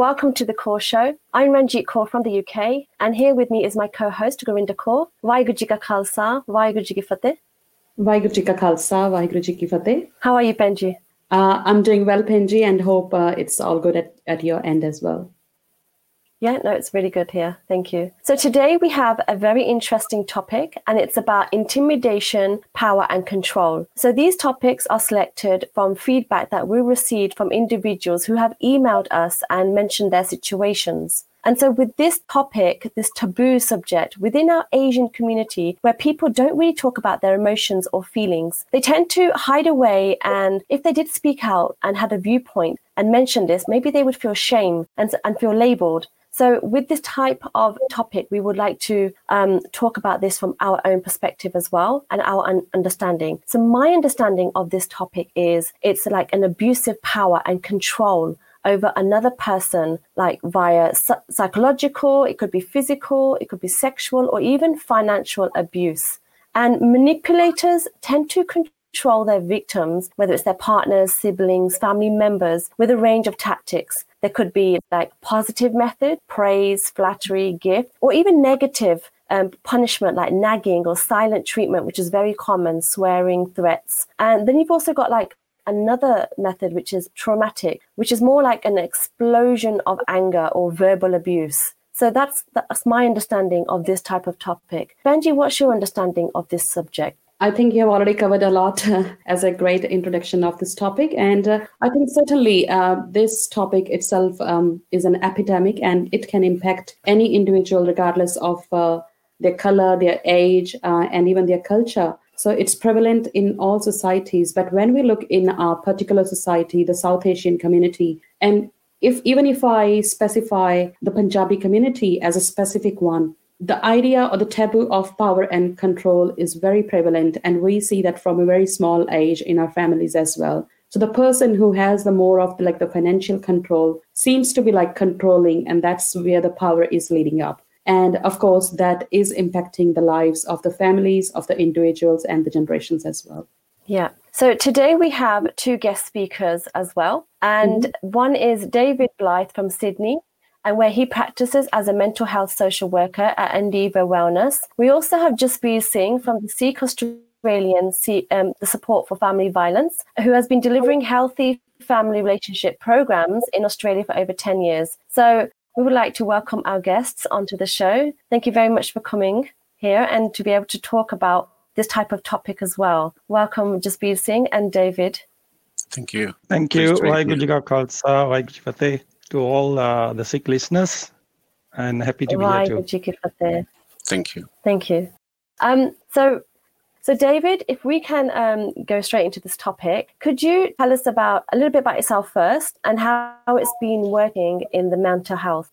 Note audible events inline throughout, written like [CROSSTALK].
welcome to the Core Show. I'm Ranjit Kaur from the UK, and here with me is my co-host Gurinder Kaur. Waheguru Ji Ka Khalsa, Waheguru Ji Ki Fateh. Ji Ka Khalsa, Ji Ki Fateh. How are you, Benji? Uh, I'm doing well, Penji, and hope uh, it's all good at, at your end as well. Yeah, no, it's really good here. Thank you. So today we have a very interesting topic and it's about intimidation, power and control. So these topics are selected from feedback that we received from individuals who have emailed us and mentioned their situations. And so, with this topic, this taboo subject within our Asian community, where people don't really talk about their emotions or feelings, they tend to hide away. And if they did speak out and had a viewpoint and mention this, maybe they would feel shame and, and feel labeled. So, with this type of topic, we would like to um, talk about this from our own perspective as well and our un- understanding. So, my understanding of this topic is it's like an abusive power and control over another person, like via psychological, it could be physical, it could be sexual, or even financial abuse. And manipulators tend to control their victims, whether it's their partners, siblings, family members, with a range of tactics. There could be like positive method, praise, flattery, gift, or even negative um, punishment like nagging or silent treatment, which is very common, swearing, threats. And then you've also got like another method which is traumatic, which is more like an explosion of anger or verbal abuse. So that's that's my understanding of this type of topic. Benji, what's your understanding of this subject? I think you have already covered a lot uh, [LAUGHS] as a great introduction of this topic. And uh, I think certainly uh, this topic itself um, is an epidemic and it can impact any individual, regardless of uh, their color, their age, uh, and even their culture. So it's prevalent in all societies. But when we look in our particular society, the South Asian community, and if even if I specify the Punjabi community as a specific one, the idea or the taboo of power and control is very prevalent. And we see that from a very small age in our families as well. So the person who has the more of the, like the financial control seems to be like controlling, and that's where the power is leading up. And of course, that is impacting the lives of the families, of the individuals, and the generations as well. Yeah. So today we have two guest speakers as well. And mm-hmm. one is David Blythe from Sydney, and where he practices as a mental health social worker at Endeavour Wellness. We also have Jasbir Singh from the Sikh Australian um, the Support for Family Violence, who has been delivering healthy family relationship programs in Australia for over 10 years. So we would like to welcome our guests onto the show. Thank you very much for coming here and to be able to talk about this type of topic as well. Welcome, Jasbir Singh and David. Thank you. Thank you. Khalsa, to all uh, the Sikh listeners and happy to be here too. Thank you. Thank you. Um, so so, David, if we can um, go straight into this topic, could you tell us about a little bit about yourself first and how it's been working in the mental health?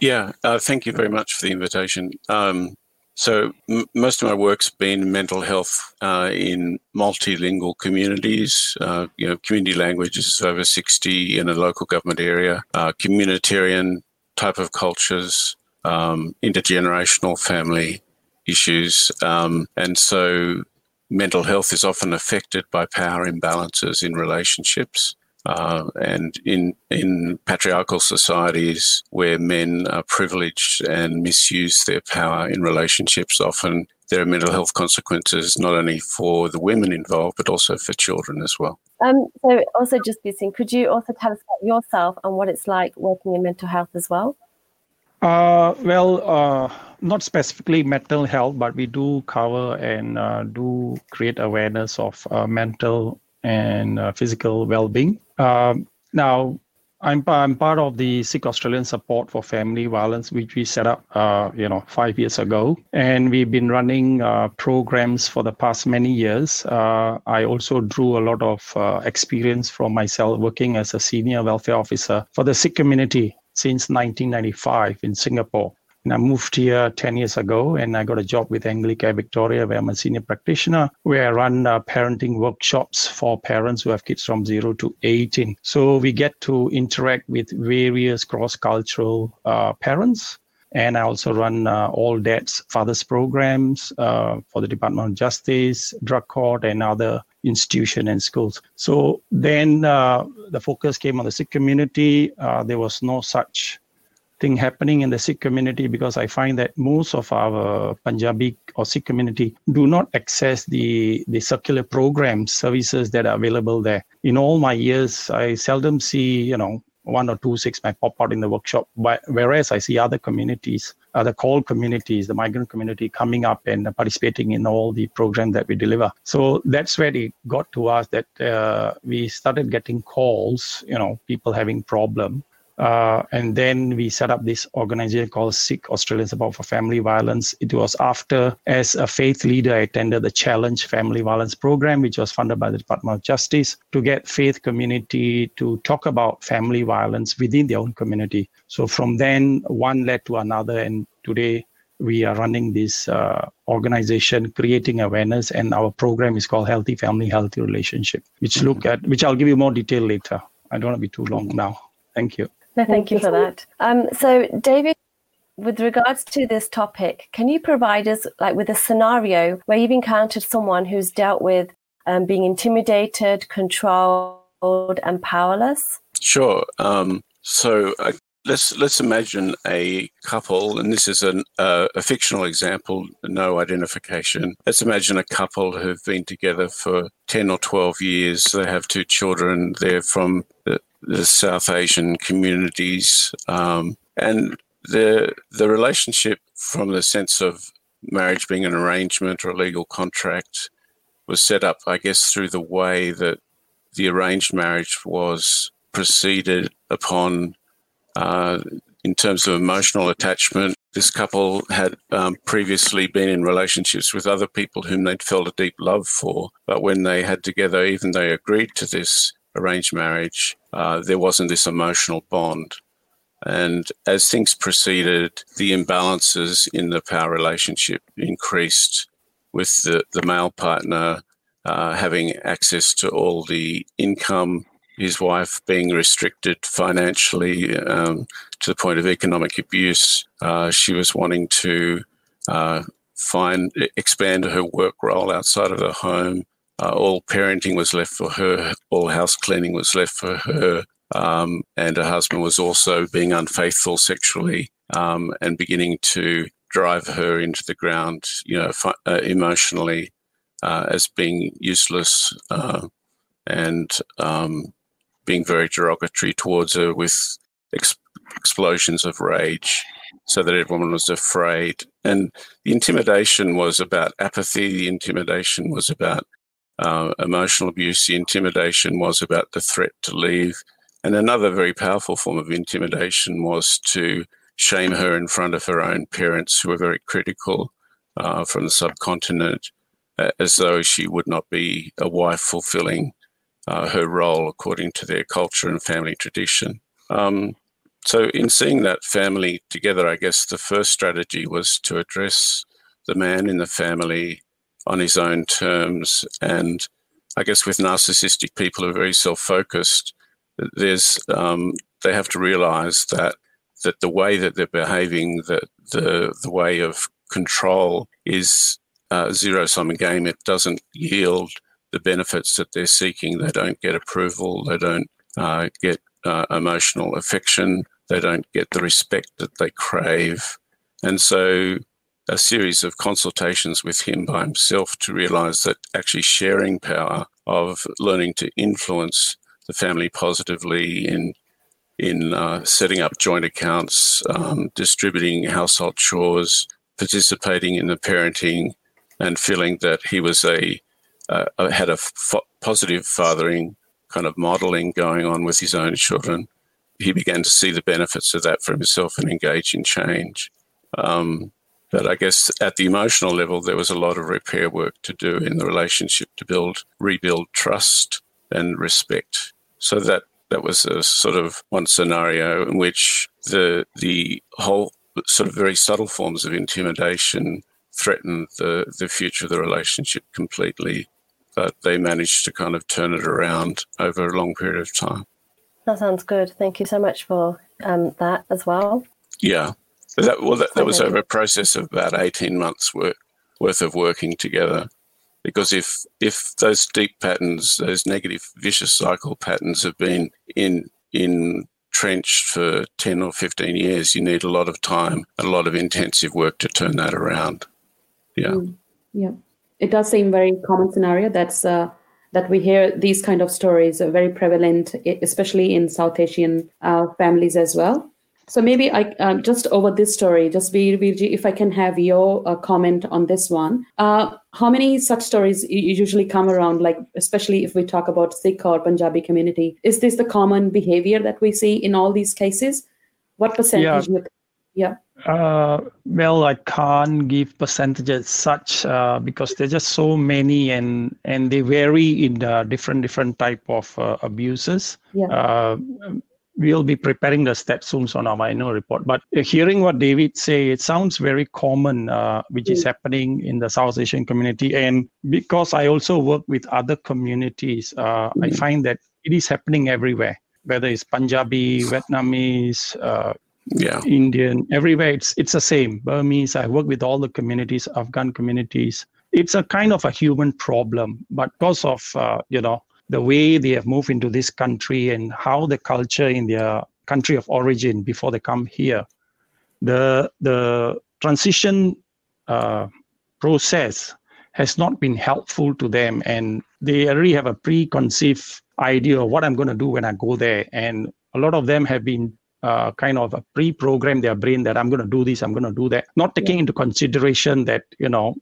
Yeah, uh, thank you very much for the invitation. Um, so, m- most of my work's been mental health uh, in multilingual communities, uh, you know, community languages over 60 in a local government area, uh, communitarian type of cultures, um, intergenerational family issues. Um, and so mental health is often affected by power imbalances in relationships. Uh, and in in patriarchal societies where men are privileged and misuse their power in relationships, often there are mental health consequences not only for the women involved but also for children as well. Um, so, also just listening, could you also tell us about yourself and what it's like working in mental health as well? Uh, well, uh, not specifically mental health, but we do cover and uh, do create awareness of uh, mental and uh, physical well-being. Um, now, I'm, I'm part of the Sikh Australian Support for Family Violence, which we set up, uh, you know, five years ago, and we've been running uh, programs for the past many years. Uh, I also drew a lot of uh, experience from myself working as a senior welfare officer for the Sikh community since 1995 in Singapore. And I moved here 10 years ago and I got a job with Anglicare Victoria where I'm a senior practitioner, where I run uh, parenting workshops for parents who have kids from 0 to 18. So we get to interact with various cross cultural uh, parents. And I also run uh, all dads fathers programs uh, for the Department of Justice, Drug Court, and other institution and schools. So then uh, the focus came on the Sikh community. Uh, there was no such thing happening in the Sikh community because I find that most of our Punjabi or Sikh community do not access the, the circular programs, services that are available there. In all my years, I seldom see, you know, one or two Sikhs might pop out in the workshop, but whereas I see other communities, other CALD communities, the migrant community coming up and participating in all the programs that we deliver. So that's where it got to us that uh, we started getting calls, you know, people having problem uh, and then we set up this organization called Sikh Australian Support for Family Violence. It was after, as a faith leader, I attended the Challenge Family Violence Program, which was funded by the Department of Justice, to get faith community to talk about family violence within their own community. So from then, one led to another, and today we are running this uh, organization creating awareness and our program is called healthy family healthy relationship which look at which i'll give you more detail later i don't want to be too long now thank you no, thank you for that. Um, so, David, with regards to this topic, can you provide us like with a scenario where you've encountered someone who's dealt with um, being intimidated, controlled, and powerless? Sure. Um, so uh, let's let's imagine a couple, and this is an, uh, a fictional example, no identification. Let's imagine a couple who've been together for ten or twelve years. They have two children. They're from the, the South Asian communities, um, and the the relationship from the sense of marriage being an arrangement or a legal contract was set up, I guess, through the way that the arranged marriage was proceeded upon uh, in terms of emotional attachment. This couple had um, previously been in relationships with other people whom they'd felt a deep love for, but when they had together, even they agreed to this arranged marriage, uh, there wasn't this emotional bond. And as things proceeded, the imbalances in the power relationship increased with the, the male partner uh, having access to all the income, his wife being restricted financially um, to the point of economic abuse. Uh, she was wanting to uh, find expand her work role outside of the home. Uh, all parenting was left for her. All house cleaning was left for her. Um, and her husband was also being unfaithful sexually um, and beginning to drive her into the ground, you know, fi- uh, emotionally uh, as being useless uh, and um, being very derogatory towards her with ex- explosions of rage so that everyone was afraid. And the intimidation was about apathy, the intimidation was about uh, emotional abuse. The intimidation was about the threat to leave. And another very powerful form of intimidation was to shame her in front of her own parents, who were very critical uh, from the subcontinent, uh, as though she would not be a wife fulfilling uh, her role according to their culture and family tradition. Um, so, in seeing that family together, I guess the first strategy was to address the man in the family on his own terms. And I guess with narcissistic people who are very self focused, there's um, they have to realize that that the way that they're behaving, that the the way of control is a zero sum game. It doesn't yield the benefits that they're seeking. They don't get approval. They don't uh, get uh, emotional affection. They don't get the respect that they crave. And so a series of consultations with him by himself to realize that actually sharing power of learning to influence the family positively in in uh, setting up joint accounts, um, distributing household chores, participating in the parenting, and feeling that he was a uh, had a f- positive fathering kind of modeling going on with his own children. He began to see the benefits of that for himself and engage in change. Um, but I guess at the emotional level, there was a lot of repair work to do in the relationship to build, rebuild trust and respect. So that that was a sort of one scenario in which the the whole sort of very subtle forms of intimidation threatened the the future of the relationship completely. But they managed to kind of turn it around over a long period of time. That sounds good. Thank you so much for um, that as well. Yeah. That, well, that, that was over a process of about 18 months work, worth of working together. because if if those deep patterns, those negative vicious cycle patterns have been in entrenched for 10 or 15 years, you need a lot of time, a lot of intensive work to turn that around. Yeah. Mm, yeah. It does seem very common scenario that's uh, that we hear these kind of stories are very prevalent, especially in South Asian uh, families as well. So maybe I uh, just over this story, Jasbir ji, if I can have your uh, comment on this one. Uh, how many such stories usually come around? Like especially if we talk about Sikh or Punjabi community, is this the common behavior that we see in all these cases? What percentage? Yeah. yeah. Uh, well, I can't give percentages such uh, because there's just so many and and they vary in different different type of uh, abuses. Yeah. Uh, we'll be preparing the steps soon on our minor report. But hearing what David say, it sounds very common, uh, which is mm. happening in the South Asian community. And because I also work with other communities, uh, I mm. find that it is happening everywhere, whether it's Punjabi, Vietnamese, uh, yeah. Indian, everywhere. It's it's the same. Burmese. I work with all the communities, Afghan communities. It's a kind of a human problem, but because of uh, you know the way they have moved into this country and how the culture in their country of origin before they come here, the the transition uh, process has not been helpful to them, and they already have a preconceived idea of what I'm going to do when I go there, and a lot of them have been uh, kind of a pre-program their brain that I'm going to do this, I'm going to do that, not taking yeah. into consideration that you know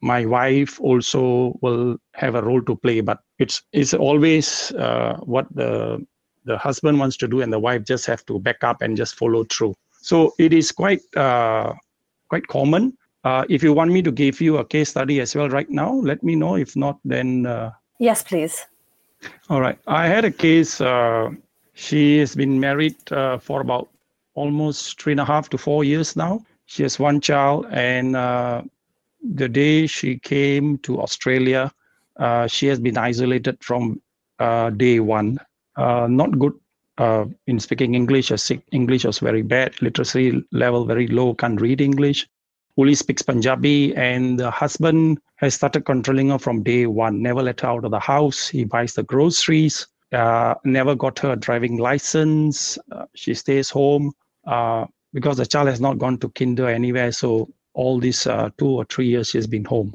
my wife also will have a role to play but it's it's always uh, what the the husband wants to do and the wife just have to back up and just follow through. So it is quite uh, quite common. Uh, if you want me to give you a case study as well right now let me know. If not then uh, yes please. All right. I had a case uh, she has been married uh, for about almost three and a half to four years now she has one child and the day she came to Australia, uh, she has been isolated from uh, day one. Uh, not good uh, in speaking English. Her English was very bad. Literacy level very low. Can't read English. Only speaks Punjabi. And the husband has started controlling her from day one. Never let her out of the house. He buys the groceries. Uh, never got her driving license. Uh, she stays home uh, because the child has not gone to kinder anywhere. So all these uh, two or three years she's been home.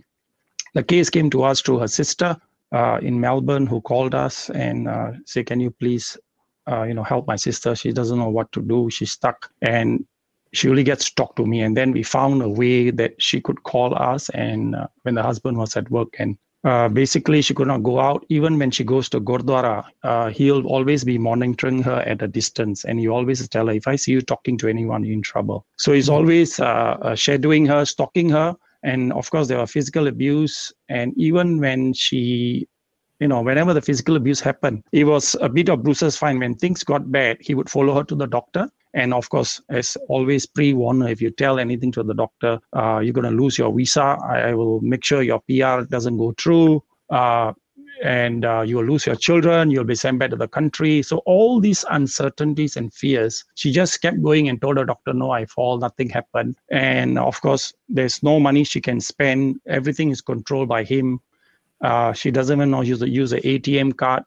The case came to us through her sister uh, in Melbourne who called us and uh, said, "Can you please, uh, you know, help my sister? She doesn't know what to do. She's stuck." And she really gets to talk to me. And then we found a way that she could call us, and when the husband was at work, and uh, basically she could not go out. Even when she goes to gurdwara uh, he'll always be monitoring her at a distance. And he always tell her if i see you talking to anyone you're in trouble. So he's always uh, uh, shadowing her stalking her. And of course there were physical abuse. And even when she you know whenever the physical abuse happened it was a bit of bruises fine. When things got bad he would follow her to the doctor and of course, as always, pre-warn if you tell anything to the doctor, uh, you're going to lose your visa. I, will make sure your PR doesn't go through. Uh, and uh, you will lose your children, you'll be sent back to the country. So, all these uncertainties and fears, she just kept going and told her doctor, No, I fall, nothing happened. And of course, there's no money she can spend, everything is controlled by him. Uh, she doesn't even know how to use an ATM card.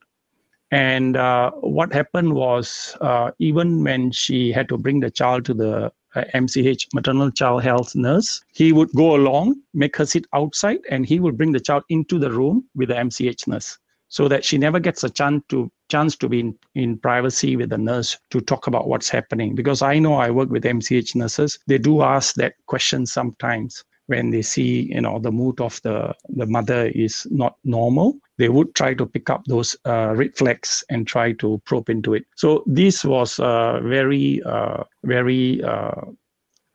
And uh, what happened was, uh, even when she had to bring the child to the uh, MCH, maternal child health nurse, he would go along, make her sit outside, and he would bring the child into the room with the MCH nurse so that she never gets a chance to chance to be in, in privacy with the nurse to talk about what's happening. Because i know i work with mch nurses they do ask that question sometimes when they see you know the mood of the the mother is not normal they would try to pick up those uh, red flags and try to probe into it. So this was a very uh, very uh,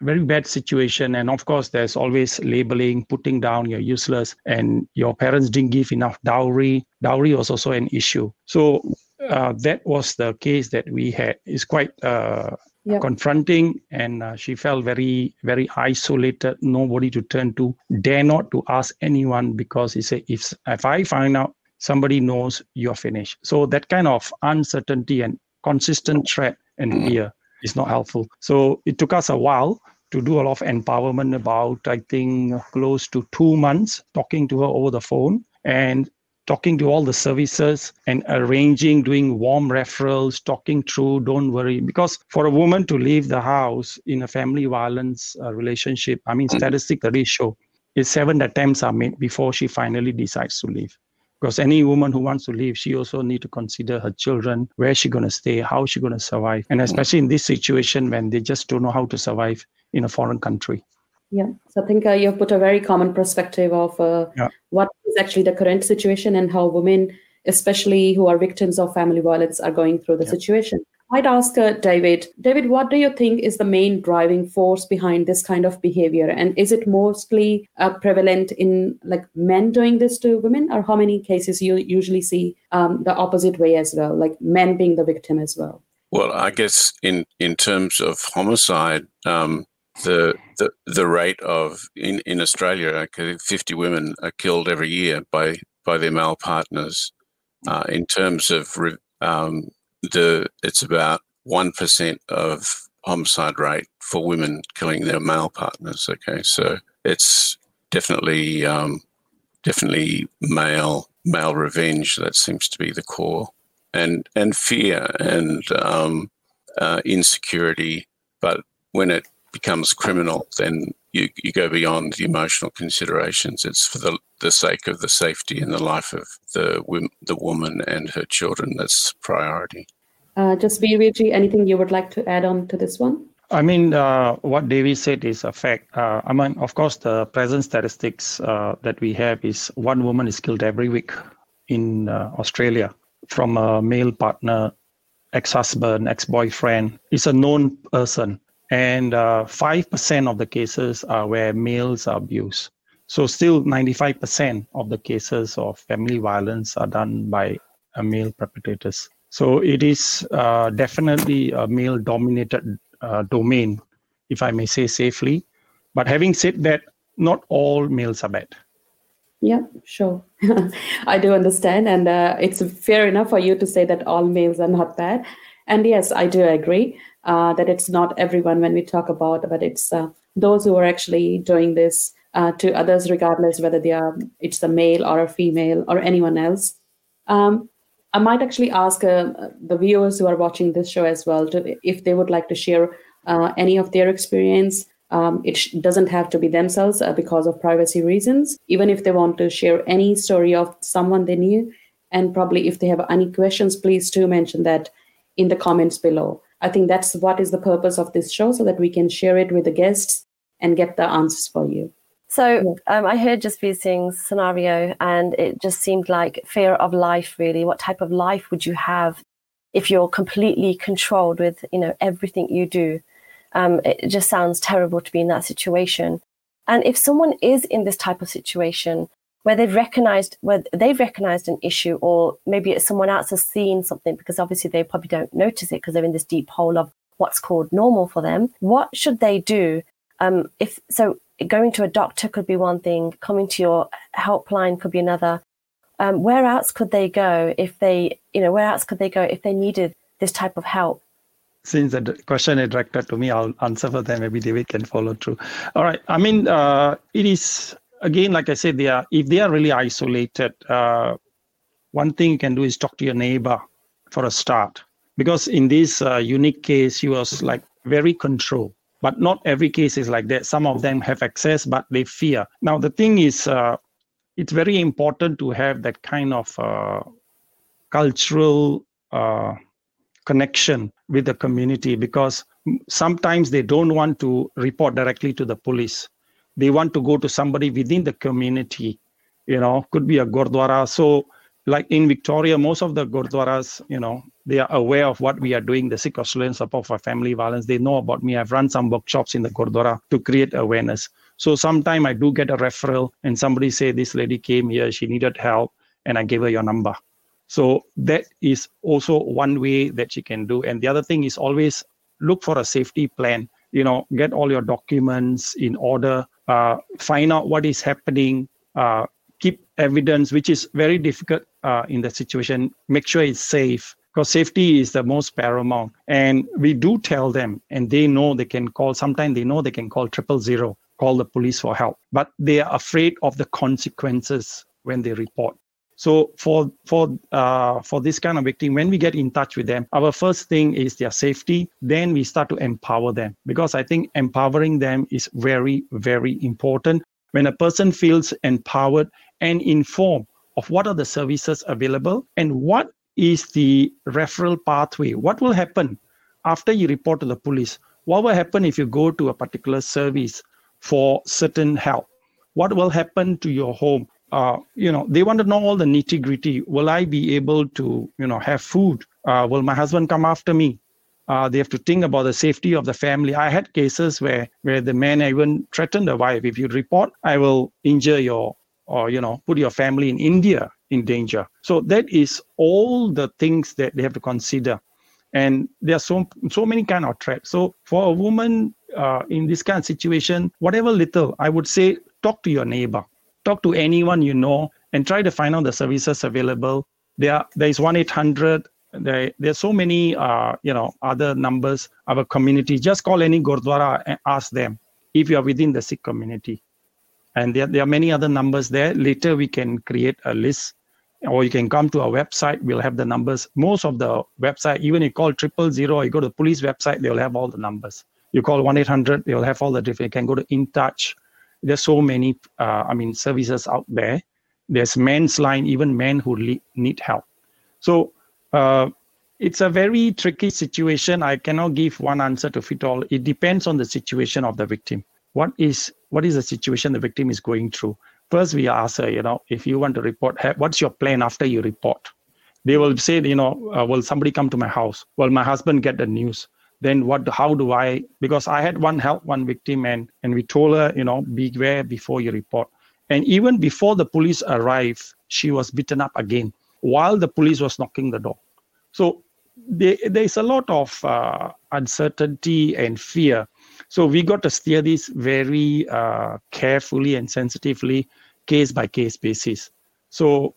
very bad situation. And of course there's always labeling putting down you're useless and your parents didn't give enough dowry. Dowry was also an issue. So uh, that was the case that we had. It's quite uh, yep. confronting and uh, she felt very very isolated nobody to turn to dare not to ask anyone because he said if if i find out somebody knows you're finished. So that kind of uncertainty and consistent threat and fear is not helpful. So it took us a while to do a lot of empowerment about, I think, close to two months, talking to her over the phone. And talking to all the services and arranging, doing warm referrals, talking through, don't worry. Because for a woman to leave the house in a family violence uh, relationship, I mean, mm-hmm. statistics already show is seven attempts are made before she finally decides to leave because any woman who wants to leave she also need to consider her children where she going to stay how she going to survive and especially in this situation when they just don't know how to survive in a foreign country yeah so i think uh, you've put a very common perspective of uh, yeah. what is actually the current situation and how women especially who are victims of family violence are going through the yeah. situation I'd ask uh, David. David, what do you think is the main driving force behind this kind of behavior, and is it mostly uh, prevalent in like men doing this to women, or how many cases you usually see um, the opposite way as well, like men being the victim as well? Well, I guess in in terms of homicide, um, the the the rate of in in Australia, fifty women are killed every year by by their male partners. Uh, in terms of um, the it's about one percent of homicide rate for women killing their male partners. Okay, so it's definitely um, definitely male male revenge that seems to be the core, and and fear and um, uh, insecurity. But when it becomes criminal, then you, you go beyond the emotional considerations. It's for the, the sake of the safety and the life of the the woman and her children that's priority. Uh, Jasbir ji, anything you would like to add on to this one? I mean, uh, what David said is a fact. Uh, I mean, of course, the present statistics uh, that we have is one woman is killed every week in uh, Australia from a male partner, ex-husband, ex-boyfriend. It's a known person and uh, 5% of the cases are where males are abused. So still 95% of the cases of family violence are done by male perpetrators. So it is uh, definitely a male-dominated uh, domain, if I may say safely. But having said that, not all males are bad. Yeah, sure. [LAUGHS] I do understand. And uh, it's fair enough for you to say that all males are not bad. And yes, I do agree uh, that it's not everyone when we talk about, but it's uh, those who are actually doing this uh, to others, regardless whether they are it's a male or a female or anyone else. Um, I might actually ask uh, the viewers who are watching this show as well to, if they would like to share uh, any of their experience. Um, it sh- doesn't have to be themselves uh, because of privacy reasons. Even if they want to share any story of someone they knew, and probably if they have any questions, please do mention that in the comments below. I think that's what is the purpose of this show so that we can share it with the guests and get the answers for you. So um, I heard Jasbir Singh's scenario, and it just seemed like fear of life. Really, what type of life would you have if you're completely controlled with you know everything you do? Um, it just sounds terrible to be in that situation. And if someone is in this type of situation, where they've recognized where they've recognized an issue or maybe someone else has seen something because obviously they probably don't notice it because they're in this deep hole of what's called normal for them what should they do um, if so going to a doctor could be one thing coming to your helpline could be another um, where else could they go if they you know where else could they go if they needed this type of help since the question is directed to me, I'll answer for them. Maybe David can follow through. All right. I mean, uh, it is again, like I said, they are if they are really isolated, uh, one thing you can do is talk to your neighbor for a start. Because in this uh, unique case, he was like very controlled. But not every case is like that. Some of them have access, but they fear. Now the thing is, uh, it's very important to have that kind of uh, cultural uh, connection with the community because sometimes they don't want to report directly to the police they want to go to somebody within the community you know could be a gurdwara. So like in victoria most of the gurdwaras you know they are aware of what we are doing. The sikh australian support for family violence. They know about me. I've run some workshops in the gurdwara to create awareness. So sometime i do get a referral and somebody say this lady came here. She needed help and i gave her your number. So that is also one way that she can do. And the other thing is always look for a safety plan. You know get all your documents in order uh, find out what is happening uh, keep evidence which is very difficult uh, in the situation make sure it's safe because safety is the most paramount. And we do tell them, and they know they can call. Sometimes they know they can call triple zero, call the police for help, but they are afraid of the consequences when they report. So for for uh, for this kind of victim, when we get in touch with them, our first thing is their safety. Then we start to empower them because I think empowering them is very very important. When a person feels empowered and informed of what are the services available and what is the referral pathway, what will happen after you report to the police? What will happen if you go to a particular service for certain help? What will happen to your home? Uh, you know, they want to know all the nitty gritty. Will I be able to, you know, have food? Uh, will my husband come after me? Uh, they have to think about the safety of the family. I had cases where where the man even threatened the wife. If you report, I will injure your or you know put your family in India in danger. So that is all the things that they have to consider, and there are so so many kind of threats. So for a woman uh, in this kind of situation, whatever little, I would say talk to your neighbor talk to anyone you know and try to find out the services available. There, there is one eight hundred. There, there are so many, uh, you know, other numbers. Our community. Just call any gurdwara and ask them if you are within the Sikh community. And there, there are many other numbers there. Later, we can create a list, or you can come to our website. We'll have the numbers. Most of the website, even you call triple zero, you go to the police website, they'll have all the numbers. You call one eight hundred, they'll have all the different. You can go to In Touch there's so many uh, i mean services out there. There's men's line even men who le- need help. So uh, it's a very tricky situation. I cannot give one answer to fit all. It depends on the situation of the victim. What is what is the situation the victim is going through? First we ask her you know if you want to report what's your plan after you report? They will say you know uh, will somebody come to my house? Will my husband get the news then what how do i because i had one help one victim and and we told her you know beware before you report. And even before the police arrived she was beaten up again while the police was knocking the door. So there, there's a lot of uh, uncertainty and fear. So we got to steer this very uh, carefully and sensitively case by case basis. So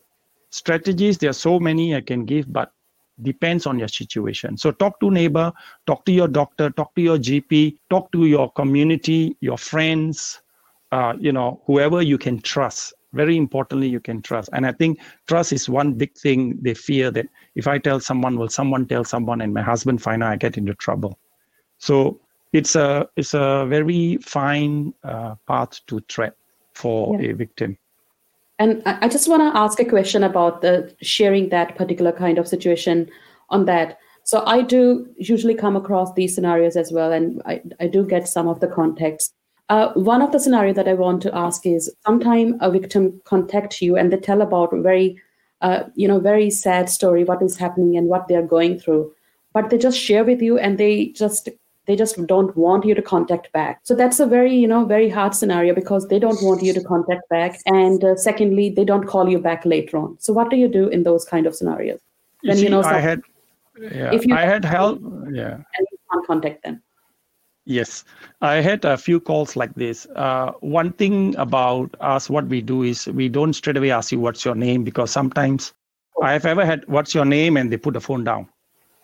strategies there are so many i can give but depends on your situation. So talk to neighbor talk to your doctor talk to your gp talk to your community your friends uh, you know whoever you can trust. Very importantly you can trust. And i think trust is one big thing they fear that if i tell someone will someone tell someone and my husband find out i get into trouble? So it's a it's a very fine uh, path to tread for yeah. a victim and I just want to ask a question about the sharing that particular kind of situation on that. So I do usually come across these scenarios as well, and I, I do get some of the context. Uh, one of the scenario that I want to ask is sometime a victim contact you and they tell about very, uh, you know, very sad story, what is happening and what they're going through, but they just share with you and they just they just don't want you to contact back. So that's a very you know very hard scenario because they don't want you to contact back. And uh, secondly they don't call you back later on. So what do you do in those kind of scenarios? When you, you know i had yeah, if you i had help yeah. and you can't contact them. Yes, I had a few calls like this. Uh, one thing about us, what we do is we don't straight away ask you what's your name because sometimes I have ever had what's your name? And they put the phone down.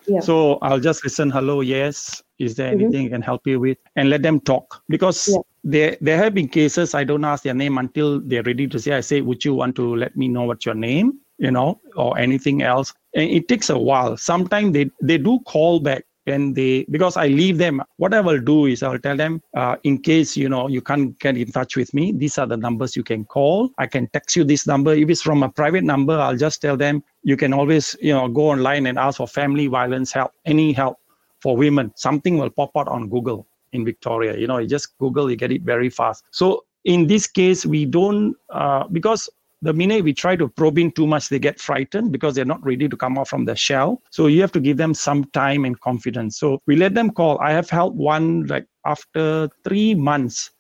Yeah. So I'll just listen, hello, yes, is there mm-hmm. anything I can help you with? And let them talk. Because yeah. there there have been cases I don't ask their name until they're ready to say, I say, would you want to let me know what's your name? You know, or anything else. And it takes a while. Sometimes they, they do call back and they because i leave them what i will do is i'll tell them uh, in case you know you can't get in touch with me these are the numbers you can call i can text you this number if it's from a private number i'll just tell them you can always you know go online and ask for family violence help any help for women something will pop out on google in victoria you know you just google you get it very fast so in this case we don't uh, because the minute we try to probe in too much, they get frightened because they're not ready to come out from the shell. So you have to give them some time and confidence. So we let them call. I have helped one like after three months.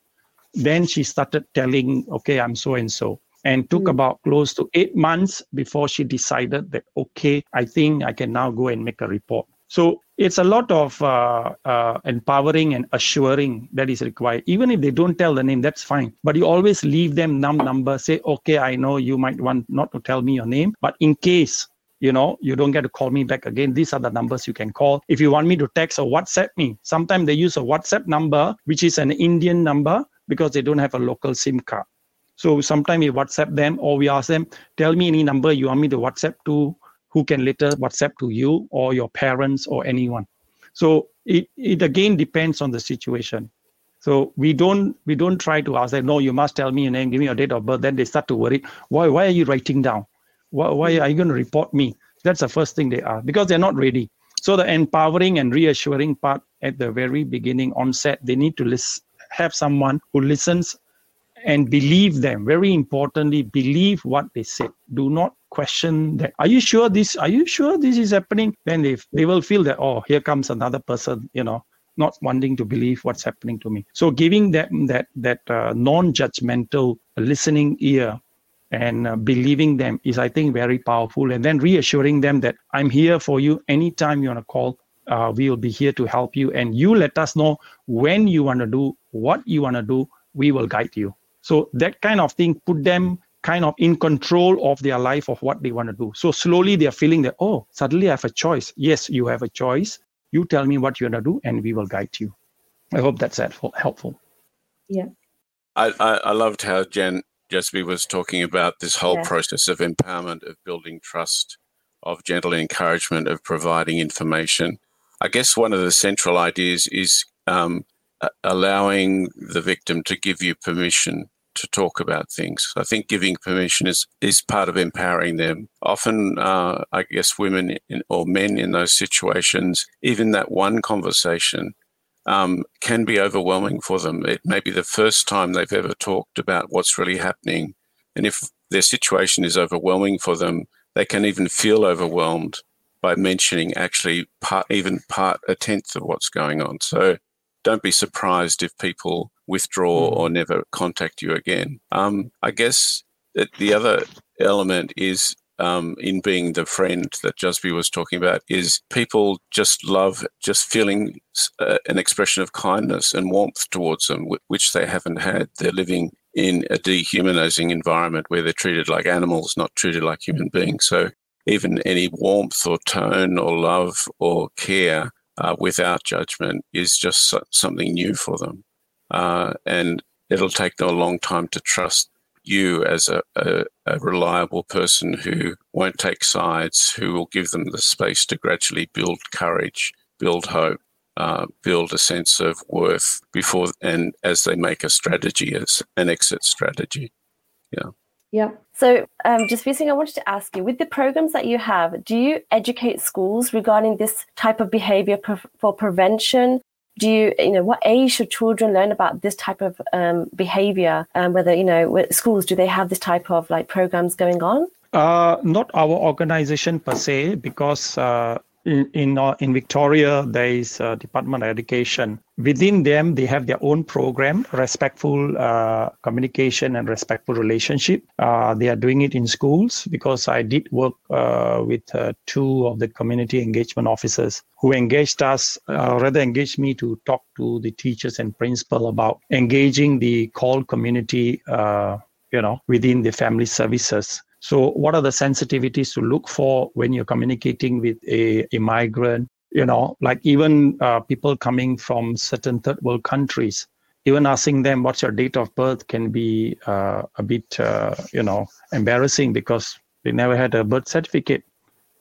Then she started telling, okay, I'm so and so. And took mm. about close to eight months before she decided that, okay, I think I can now go and make a report. So it's a lot of uh, uh, empowering and assuring that is required. Even if they don't tell the name, that's fine. But you always leave them num number. Say, okay, I know you might want not to tell me your name, but in case you know you don't get to call me back again these are the numbers you can call if you want me to text or whatsapp me sometimes they use a whatsapp number which is an indian number because they don't have a local sim card so sometimes we whatsapp them or we ask them tell me any number you want me to whatsapp to who can later whatsapp to you or your parents or anyone so it, it again depends on the situation so we don't we don't try to ask them no you must tell me your name give me your date of birth then they start to worry why why are you writing down why, why are you going to report me? That's the first thing they are because they're not ready. So the empowering and reassuring part at the very beginning onset, they need to listen, have someone who listens and believe them. Very importantly, believe what they said. Do not question that. Are you sure this? Are you sure this is happening? Then they they will feel that oh, here comes another person. You know, not wanting to believe what's happening to me. So giving them that that uh, non-judgmental listening ear and uh, believing them is i think very powerful and then reassuring them that i'm here for you anytime you want to call uh, we will be here to help you and you let us know when you want to do what you want to do we will guide you so that kind of thing put them kind of in control of their life of what they want to do. So slowly they're feeling that oh suddenly i have a choice. Yes you have a choice. You tell me what you want to do and we will guide you. I hope that's helpful yeah. I, I, I loved how Jen Jasbir was talking about this whole yeah. process of empowerment, of building trust, of gentle encouragement, of providing information. I guess one of the central ideas is um, allowing the victim to give you permission to talk about things. I think giving permission is, is part of empowering them. Often, uh, I guess women in, or men in those situations, even that one conversation um, can be overwhelming for them. It may be the first time they've ever talked about what's really happening. And if their situation is overwhelming for them, they can even feel overwhelmed by mentioning actually part, even part a tenth of what's going on. So don't be surprised if people withdraw mm. or never contact you again. Um, I guess the other element is um, in being the friend that Jasbir was talking about is people just love just feeling uh, an expression of kindness and warmth towards them, which they haven't had. They're living in a dehumanizing environment where they're treated like animals, not treated like human beings. So even any warmth or tone or love or care uh, without judgment is just something new for them. Uh, and it'll take them a long time to trust you as a, a, a, reliable person who won't take sides, who will give them the space to gradually build courage, build hope, uh, build a sense of worth before and as they make a strategy as an exit strategy. Yeah. Yeah. So, um, Jasbir Singh, I wanted to ask you with the programs that you have, do you educate schools regarding this type of behavior pre- for prevention do you you know what age should children learn about this type of um, behavior? Um, whether you know schools do they have this type of like programs going on? Uh, not our organization per se because uh, in in, uh, in Victoria, there is Department of Education. Within them, they have their own program, respectful uh, communication and respectful relationship. Uh, they are doing it in schools because I did work uh, with two of the community engagement officers who engaged us, rather engaged me to talk to the teachers and principal about engaging the CALD community, you know, within the family services so, what are the sensitivities to look for when you're communicating with a, a migrant? You know, like even uh, people coming from certain third world countries, even asking them what's your date of birth can be uh, a bit, uh, you know, embarrassing because they never had a birth certificate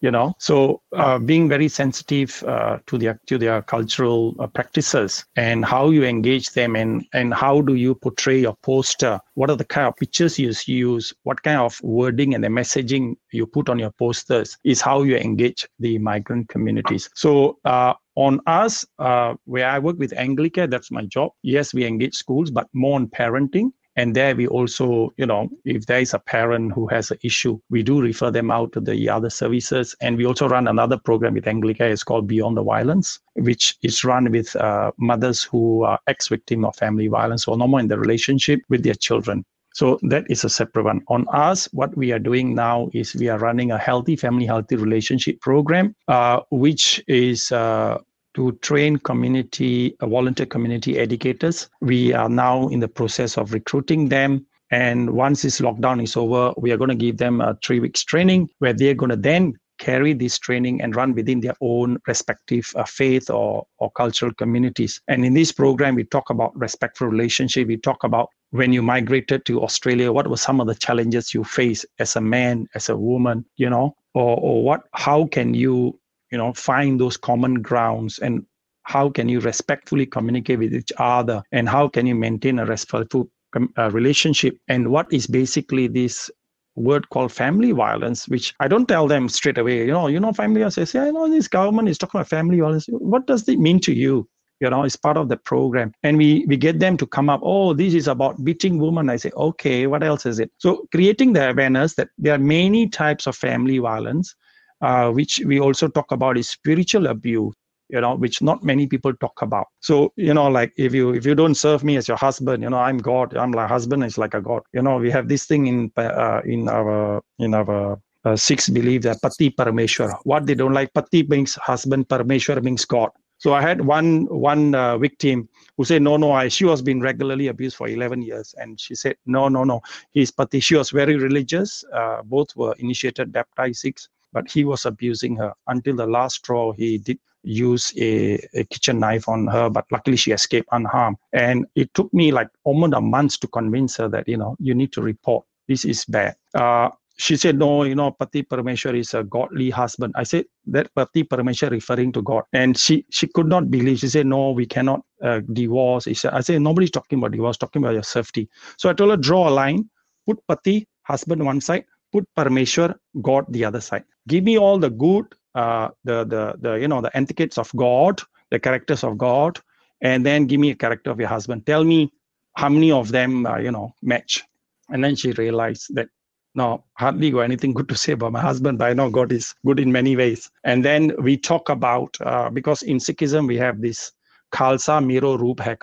you know? So uh, being very sensitive uh, to their to their cultural uh, practices and how you engage them and and how do you portray your poster? What are the kind of pictures you use what kind of wording and the messaging you put on your posters is how you engage the migrant communities. So uh, on us, uh, where I work with Anglicare, that's my job. Yes, we engage schools, but more on parenting and there we also, you know, if there is a parent who has an issue, we do refer them out to the other services. And we also run another program with Anglicare. It's called Beyond the Violence, which is run with uh, mothers who are ex-victim of family violence or no more in the relationship with their children. So that is a separate one. On us, what we are doing now is we are running a healthy family, healthy relationship program, uh, which is uh, to train community, uh, volunteer community educators. We are now in the process of recruiting them. And once this lockdown is over, we are going to give them a three weeks training where they're going to then carry this training and run within their own respective uh, faith or, or cultural communities. And in this program, we talk about respectful relationship. We talk about when you migrated to Australia, what were some of the challenges you face as a man, as a woman, you know, or, or what, how can you, you know, find those common grounds and how can you respectfully communicate with each other and how can you maintain a respectful uh, relationship and what is basically this word called family violence, which I don't tell them straight away. You know, you know, family violence. I say, I know this government is talking about family violence. What does it mean to you? You know, it's part of the program, and we we get them to come up. Oh, this is about beating women. I say, okay, what else is it? So creating the awareness that there are many types of family violence, uh, which we also talk about is spiritual abuse you know which not many people talk about. So you know like if you if you don't serve me as your husband you know i'm god i'm like husband is like a god. You know we have this thing in uh, in our in our uh, Sikhs believe that pati parameshwar what they don't like pati means husband parameshwar means god. So i had one one uh, victim who said no no I, she was being regularly abused for 11 years. And she said no no no he's pati she was very religious uh, both were initiated baptized Sikhs but he was abusing her until the last straw he did use a, a, kitchen knife on her, but luckily she escaped unharmed. And it took me like almost a month to convince her that, you know, you need to report. This is bad. Uh, she said, no, you know, Pati Parameshwar is a godly husband. I said, that Pati Parameshwar referring to God. And she she could not believe. She said, no, we cannot uh, divorce. Said, I said, nobody's talking about divorce, talking about your safety. So I told her, draw a line, put Pati, husband one side, put Parameshwar, God the other side. Give me all the good uh, the the the you know the etiquettes of God, the characters of God, and then give me a character of your husband. Tell me how many of them uh, you know match. And then she realized that no, hardly got anything good to say about my husband, but I know God is good in many ways. And then we talk about uh, because in Sikhism we have this Khalsa Mero Roop Hai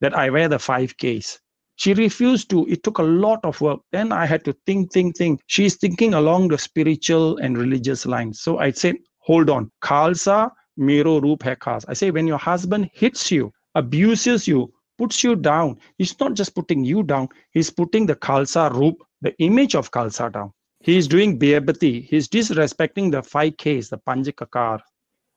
that I wear the five Ks she refused to. It took a lot of work. Then i had to think think think. She's thinking along the spiritual and religious lines. So i said hold on. Khalsa mero roop hai i say when your husband hits you abuses you puts you down he's not just putting you down he's putting the khalsa roop the image of khalsa down. He's doing beabati he's disrespecting the five ks the panjakakar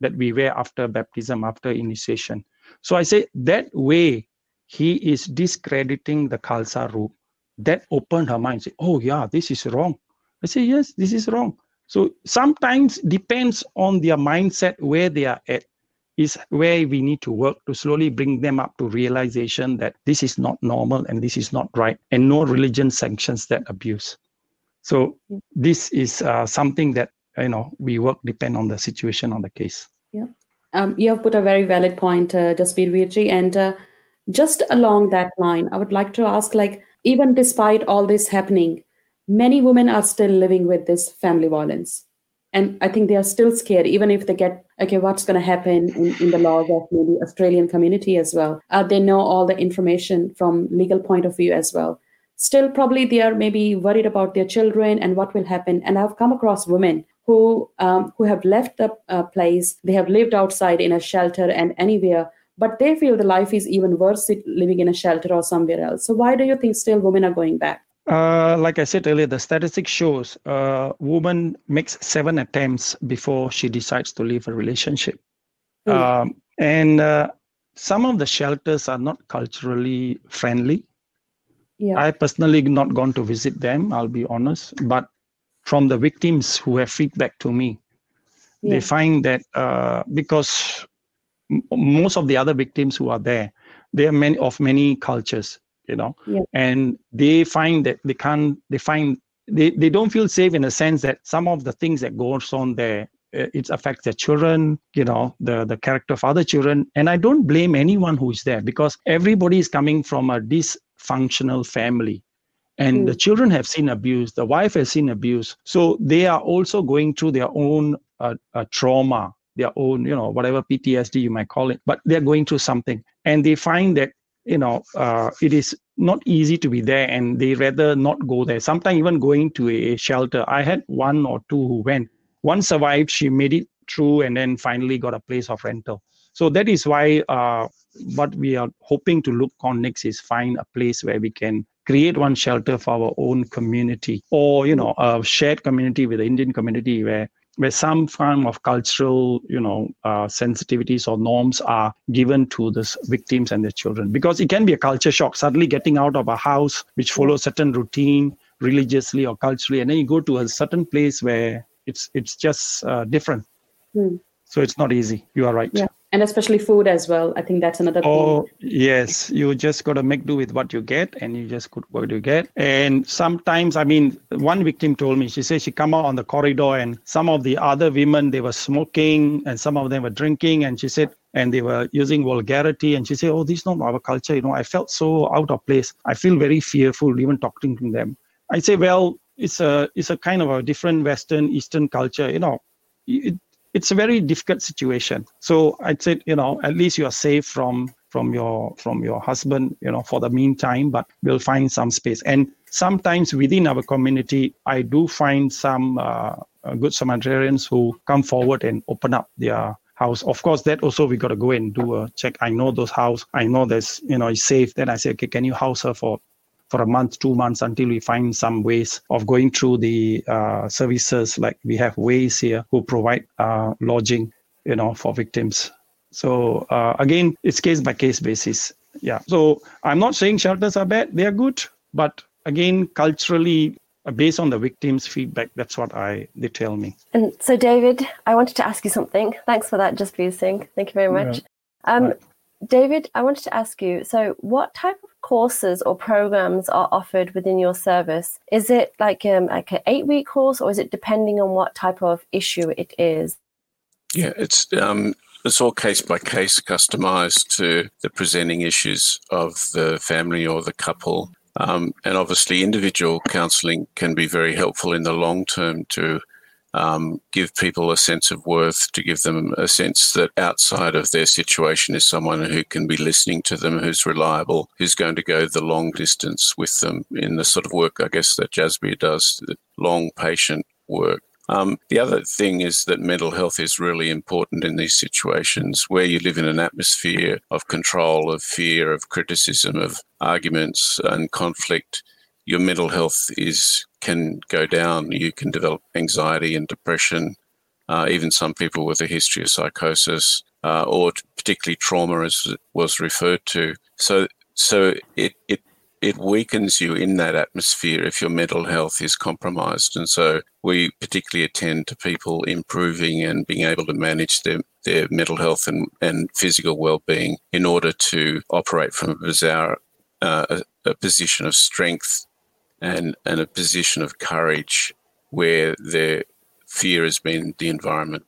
that we wear after baptism after initiation. So i say that way he is discrediting the Khalsa Roop. That opened her mind. Say, oh yeah, this is wrong. I say, yes, this is wrong. So sometimes depends on their mindset where they are at is where we need to work to slowly bring them up to realization that this is not normal and this is not right and no religion sanctions that abuse so this is uh, something that you know we work depend on the situation on the case yeah um, you have put a very valid point uh, Jasbir Virji and uh, just along that line i would like to ask like even despite all this happening many women are still living with this family violence. And i think they are still scared even if they get okay what's going to happen in, in the laws of maybe australian community as well. Uh, they know all the information from legal point of view as well. Still probably they are maybe worried about their children and what will happen. And i've come across women who um, who have left the uh, place. They have lived outside in a shelter and anywhere but they feel the life is even worse living in a shelter or somewhere else. So why do you think still women are going back? Uh, like I said earlier, the statistic shows a uh, woman makes seven attempts before she decides to leave a relationship. Mm. Um, and uh, some of the shelters are not culturally friendly. Yeah. I personally not gone to visit them, I'll be honest. But from the victims who have feedback to me, yeah. they find that uh, because most of the other victims who are there they are many of many cultures you know? Yeah. and they find that they can't they find they, they don't feel safe in a sense that some of the things that goes on there uh, it affects their children you know the the character of other children. And i don't blame anyone who is there because everybody is coming from a dysfunctional family. And mm. the children have seen abuse the wife has seen abuse. So they are also going through their own uh, uh, trauma their own, you know, whatever PTSD you might call it, but they're going through something. And they find that, you know, uh, it is not easy to be there and they rather not go there. Sometimes even going to a shelter. I had one or two who went. One survived, she made it through and then finally got a place of rental. So that is why uh, what we are hoping to look on next is find a place where we can create one shelter for our own community or you know a shared community with the indian community where where some form of cultural, you know, uh, sensitivities or norms are given to the victims and their children. Because it can be a culture shock, suddenly getting out of a house which follows certain routine religiously or culturally, and then you go to a certain place where it's it's just uh, different. Hmm. So it's not easy. You are right. Yeah and especially food as well i think that's another oh yes you just got to make do with what you get and you just could what you get. And sometimes i mean one victim told me she said she come out on the corridor and some of the other women they were smoking and some of them were drinking and she said and they were using vulgarity and she said oh this is not our culture you know i felt so out of place. I feel very fearful even talking to them. I say well it's a it's a kind of a different western eastern culture you know it, it's a very difficult situation. So I'd say, you know, at least you are safe from from your from your husband, you know, for the meantime, but we'll find some space. And sometimes within our community, I do find some uh, good Samaritans who come forward and open up their house. Of course, that also we got to go and do a check. I know those house. I know there's, you know, it's safe. Then I say, okay, can you house her for for a month, two months until we find some ways of going through the uh, services. Like we have ways here who provide uh, lodging, you know, for victims. So uh, again, it's case by case basis. Yeah. So I'm not saying shelters are bad; they are good, but again, culturally, uh, based on the victims' feedback, that's what I they tell me. And so, David, I wanted to ask you something. Thanks for that, just for saying. Thank you very much. Yeah. Um, right. David, I wanted to ask you. So, what type of courses or programs are offered within your service? Is it like um, like an eight week course, or is it depending on what type of issue it is? Yeah, it's um, it's all case by case, customized to the presenting issues of the family or the couple. Um, and obviously, individual counselling can be very helpful in the long term to um, give people a sense of worth, to give them a sense that outside of their situation is someone who can be listening to them, who's reliable, who's going to go the long distance with them in the sort of work, I guess, that Jasbir does, the long, patient work. Um, the other thing is that mental health is really important in these situations where you live in an atmosphere of control, of fear, of criticism, of arguments and conflict your mental health is can go down. You can develop anxiety and depression. Uh, even some people with a history of psychosis uh, or particularly trauma, as was referred to. So, so it, it it weakens you in that atmosphere if your mental health is compromised. And so we particularly attend to people improving and being able to manage their, their mental health and, and physical well-being in order to operate from a bizarre uh, a, a position of strength and, and a position of courage where their fear has been the environment.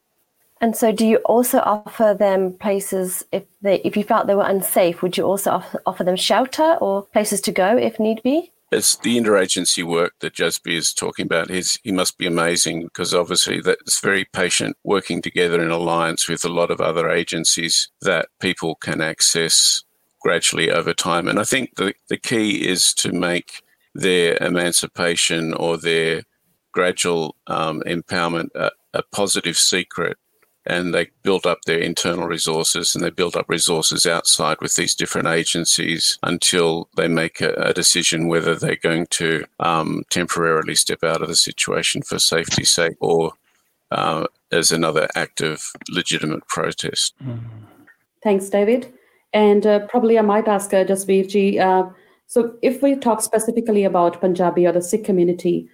And so, do you also offer them places if they if you felt they were unsafe? Would you also offer, them shelter or places to go if need be? It's the interagency work that Jasbir is talking about. He's, he must be amazing because obviously that's very patient, working together in alliance with a lot of other agencies that people can access gradually over time. And I think the, the key is to make their emancipation or their gradual um, empowerment a, a, positive secret. And they build up their internal resources and they build up resources outside with these different agencies until they make a, a decision whether they're going to um, temporarily step out of the situation for safety's sake or uh, as another act of legitimate protest. Thanks, David. And uh, probably I might ask uh, Jasbirji, uh, so if we talk specifically about Punjabi or the Sikh community,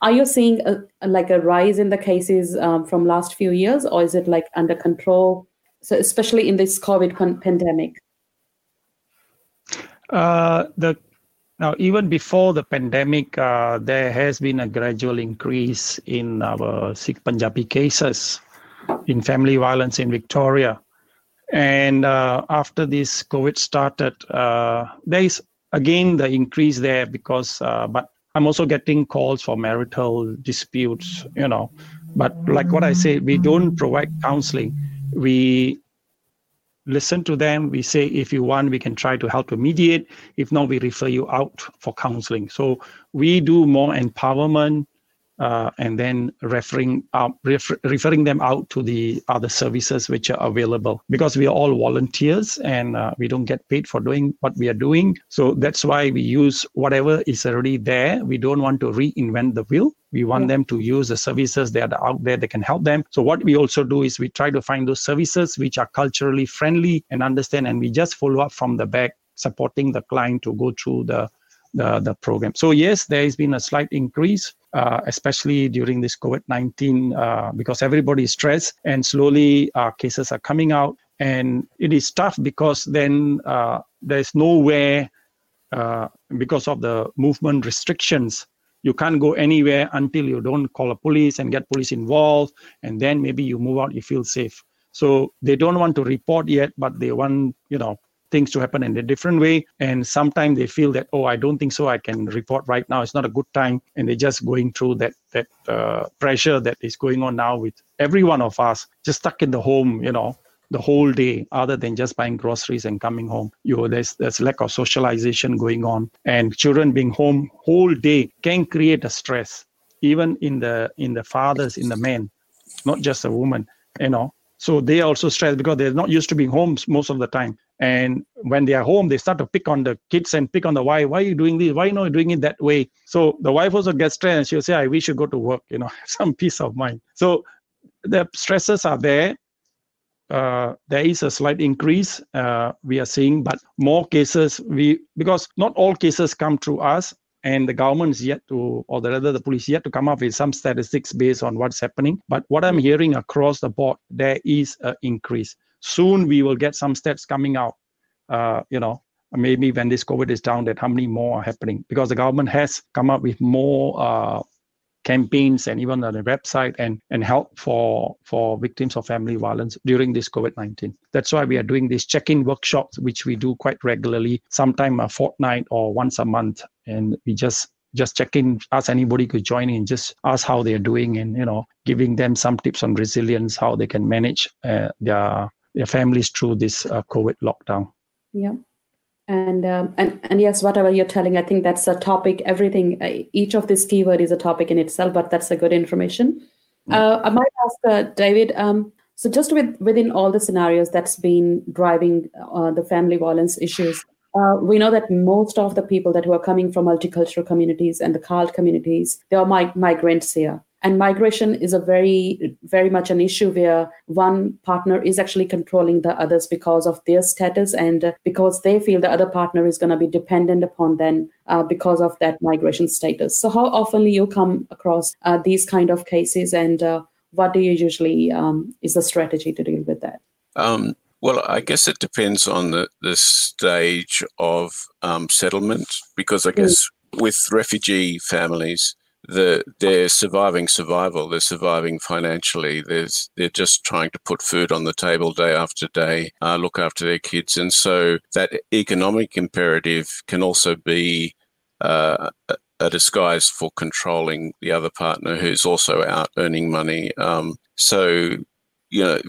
are you seeing a, like a rise in the cases um, from last few years, or is it like under control? So especially in this COVID pan- pandemic. Uh, the now even before the pandemic, uh, there has been a gradual increase in our Sikh Punjabi cases in family violence in Victoria. And uh, after this COVID started, uh, there is again the increase there because uh, but i'm also getting calls for marital disputes you know. But like what i say we don't provide counseling. We listen to them. We say if you want we can try to help to mediate. If not we refer you out for counseling. So we do more empowerment uh, and then referring uh, refer- referring them out to the other services which are available. Because we are all volunteers and uh, we don't get paid for doing what we are doing. So that's why we use whatever is already there. We don't want to reinvent the wheel. We want yeah. them to use the services that are out there that can help them. So what we also do is we try to find those services which are culturally friendly and understand and we just follow up from the back supporting the client to go through the the, the program. So yes, there has been a slight increase, uh, especially during this COVID-19, uh, because everybody is stressed and slowly uh, cases are coming out. And it is tough because then uh, there's nowhere, uh, because of the movement restrictions, you can't go anywhere until you don't call a police and get police involved. And then maybe you move out, you feel safe. So they don't want to report yet, but they want, you know, things to happen in a different way. And sometimes they feel that, oh, I don't think so. I can report right now. It's not a good time. And they're just going through that that uh, pressure that is going on now with every one of us, just stuck in the home, you know, the whole day, other than just buying groceries and coming home. You know, there's there's lack of socialization going on, and children being home whole day can create a stress, even in the in the fathers, in the men, not just a woman. You know, so they also stress because they're not used to being home most of the time. And when they are home, they start to pick on the kids and pick on the wife. Why are you doing this? Why are you not doing it that way? So the wife also gets stressed and she'll say, I wish you go to work, you know, [LAUGHS] some peace of mind. So the stresses are there. Uh, there is a slight increase uh, we are seeing, but more cases we because not all cases come through us and the government is yet to, or the rather the police yet to come up with some statistics based on what's happening. But what I'm hearing across the board, there is an increase. Soon we will get some stats coming out. Uh, you know, maybe when this COVID is down, that how many more are happening because the government has come up with more uh, campaigns and even on the website and, and help for, for victims of family violence during this COVID-19. That's why we are doing these check-in workshops, which we do quite regularly, sometime a fortnight or once a month. And we just just check in, ask anybody could join in, just ask how they're doing and, you know, giving them some tips on resilience, how they can manage uh, their, their families through this uh, COVID lockdown. Yeah and um, and and yes whatever you're telling i think that's a topic everything uh, each of this keyword is a topic in itself but that's a good information mm. uh, i might ask uh, david um, so just with within all the scenarios that's been driving uh, the family violence issues uh, we know that most of the people that who are coming from multicultural communities and the CALD communities, they are mig- migrants here and migration is a very very much an issue where one partner is actually controlling the others because of their status and because they feel the other partner is going to be dependent upon them uh, because of that migration status so how often you come across uh, these kind of cases and uh, what do you usually um, is the strategy to deal with that um, well, I guess it depends on the, the stage of um, settlement because I guess mm. with refugee families, the they're surviving survival. They're surviving financially. There's they're just trying to put food on the table day after day, uh, look after their kids, and so that economic imperative can also be uh, a disguise for controlling the other partner who's also out earning money. Um, so you know,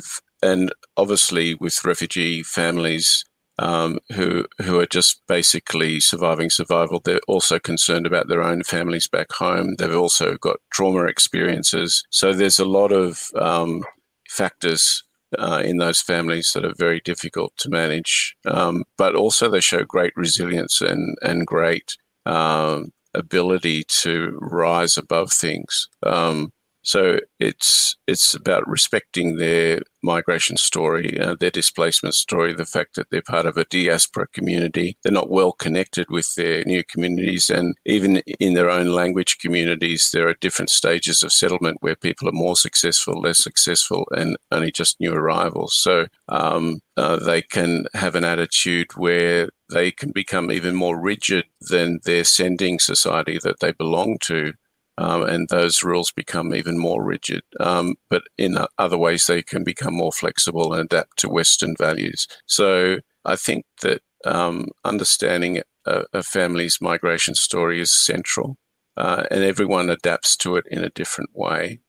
and obviously with refugee families um, who who are just basically surviving survival. They're also concerned about their own families back home. They've also got trauma experiences. So there's a lot of um, factors uh, in those families that are very difficult to manage. Um, but also they show great resilience and and great um, ability to rise above things. Um, so it's it's about respecting their migration story, uh, their displacement story, the fact that they're part of a diaspora community. They're not well connected with their new communities, and even in their own language communities, there are different stages of settlement where people are more successful, less successful, and only just new arrivals. So um, uh, they can have an attitude where they can become even more rigid than their sending society that they belong to um, and those rules become even more rigid. Um, but in other ways, they can become more flexible and adapt to Western values. So I think that um, understanding a, a, family's migration story is central, uh, and everyone adapts to it in a different way.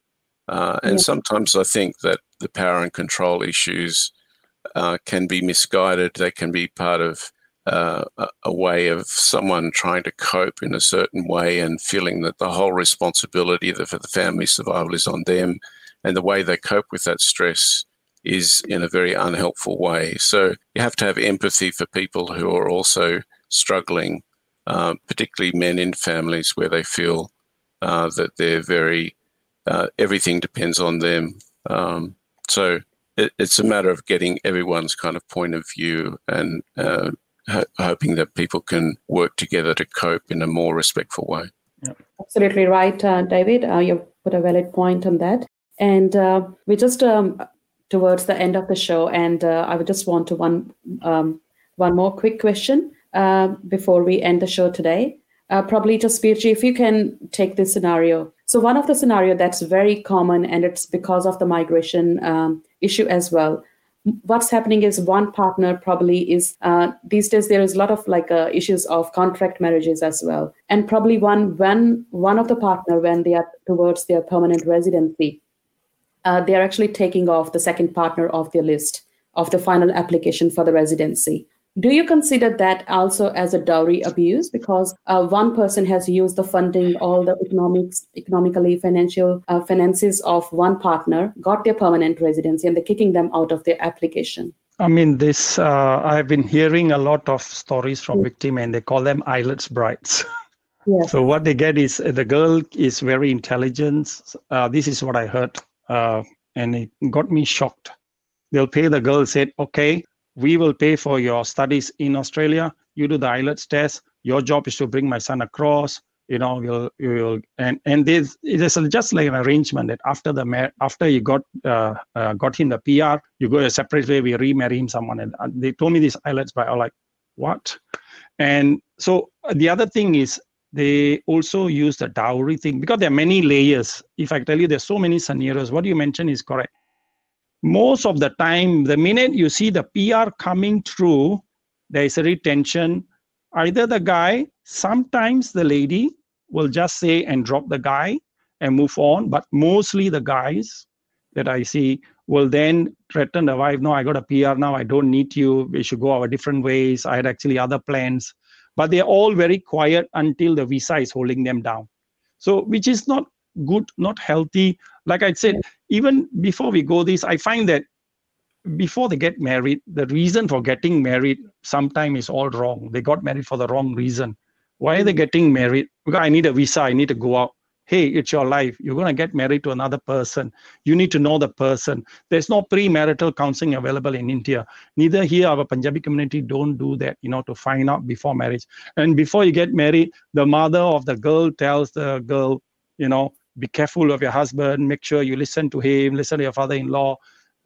Uh, and yeah. sometimes I think that the power and control issues uh, can be misguided. They can be part of uh, a way of someone trying to cope in a certain way and feeling that the whole responsibility for the family survival is on them, and the way they cope with that stress is in a very unhelpful way. So you have to have empathy for people who are also struggling, uh, particularly men in families where they feel uh, that they're very uh, everything depends on them. Um, so it, it's a matter of getting everyone's kind of point of view and uh, ho- hoping that people can work together to cope in a more respectful way. Absolutely right, uh, David. Uh, you put a valid point on that. And uh, we just um, towards the end of the show, and uh, I would just want to one um, one more quick question uh, before we end the show today. Uh, probably Jasbir ji, if you can take this scenario. So one of the scenario that's very common, and it's because of the migration um, issue as well what's happening is one partner probably is uh, these days there is a lot of like uh, issues of contract marriages as well. And probably one when one of the partner when they are towards their permanent residency uh, they are actually taking off the second partner of their list of the final application for the residency do you consider that also as a dowry abuse because uh, one person has used the funding all the economics economically financial uh, finances of one partner got their permanent residency and they're kicking them out of their application I mean, this, uh, I've been hearing a lot of stories from victim and they call them IELTS brides. [LAUGHS] Yes. So what they get is the girl is very intelligent. Uh, this is what I heard, uh, and it got me shocked. They'll pay the girl. Said, okay, we will pay for your studies in Australia. You do the IELTS test. Your job is to bring my son across. You know, you'll you'll and and it is just like an arrangement that after the after you got uh, uh, got him the PR, you go a separate way. We remarry him someone, and they told me this IELTS, but I was like, what? And so uh, the other thing is they also use the dowry thing because there are many layers. If I tell you there's so many scenarios, what you mentioned is correct most of the time, the minute you see the PR coming through, there is a retention. Either the guy, sometimes the lady will just say and drop the guy and move on, but mostly the guys that I see will then threaten the wife, no, I got a PR now, I don't need you, we should go our different ways. I had actually other plans. But they're all very quiet until the visa is holding them down. So, which is not good, not healthy. Like I said, even before we go this, I find that before they get married, the reason for getting married sometimes is all wrong. They got married for the wrong reason. Why are they hmm. getting married? Because I need a visa, I need to go out. Hey, it's your life. You're going to get married to another person. You need to know the person. There's no premarital counseling available in India. Neither here, our Punjabi community don't do that, you know, to find out before marriage. And before you get married, the mother of the girl tells the girl, you know, be careful of your husband make sure you listen to him listen to your father-in-law.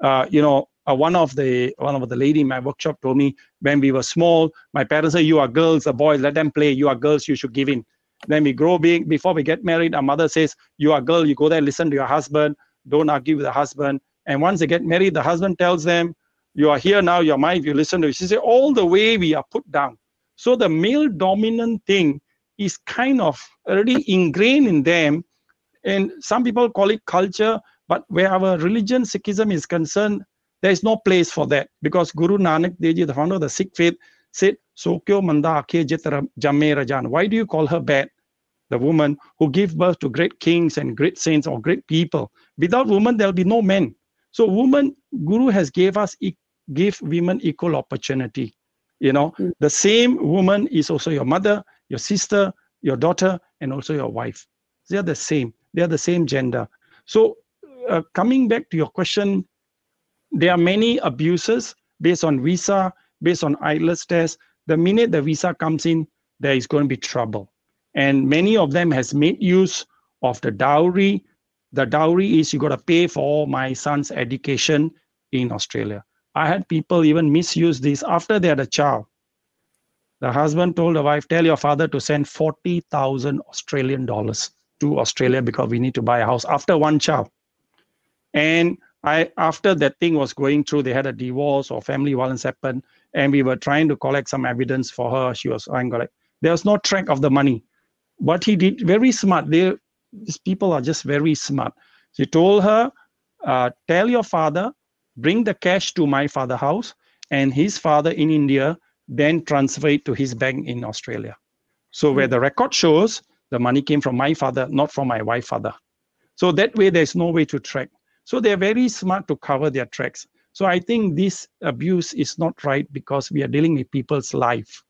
Uh, you know uh, one of the one of the lady in my workshop told me when we were small my parents said you are girls the boys let them play. You are girls you should give in then we grow big before we get married our mother says you are girl you go there listen to your husband. Don't argue with the husband. And once they get married the husband tells them you are here now you're mine you listen to she said all the way we are put down. So the male dominant thing is kind of already ingrained in them and some people call it culture, but where our religion, Sikhism, is concerned, there is no place for that because Guru Nanak Dev Ji, the founder of the Sikh faith, said, Sokyo manda akhe jamme rajan. Why do you call her bad? The woman who gave birth to great kings and great saints or great people. Without woman, there'll be no men. So woman, Guru has gave us, give women equal opportunity. You know, mm. the same woman is also your mother, your sister, your daughter, and also your wife. They are the same they are the same gender. So, uh, coming back to your question, there are many abuses based on visa, based on IELTS test. The minute the visa comes in, there is going to be trouble. And many of them has made use of the dowry. The dowry is you got to pay for my son's education in Australia. I had people even misuse this after they had a child. The husband told the wife, Tell your father to send 40,000 Australian dollars to Australia because we need to buy a house after one child. And I after that thing was going through, they had a divorce or family violence happened, and we were trying to collect some evidence for her. She was to there was no track of the money. But he did very smart. They these people are just very smart. He told her, uh, tell your father, bring the cash to my father house, and his father in India then transfer it to his bank in Australia. So where the record shows the money came from my father, not from my wife father. So that way there's no way to track. So they're very smart to cover their tracks. So I think this abuse is not right because we are dealing with people's life,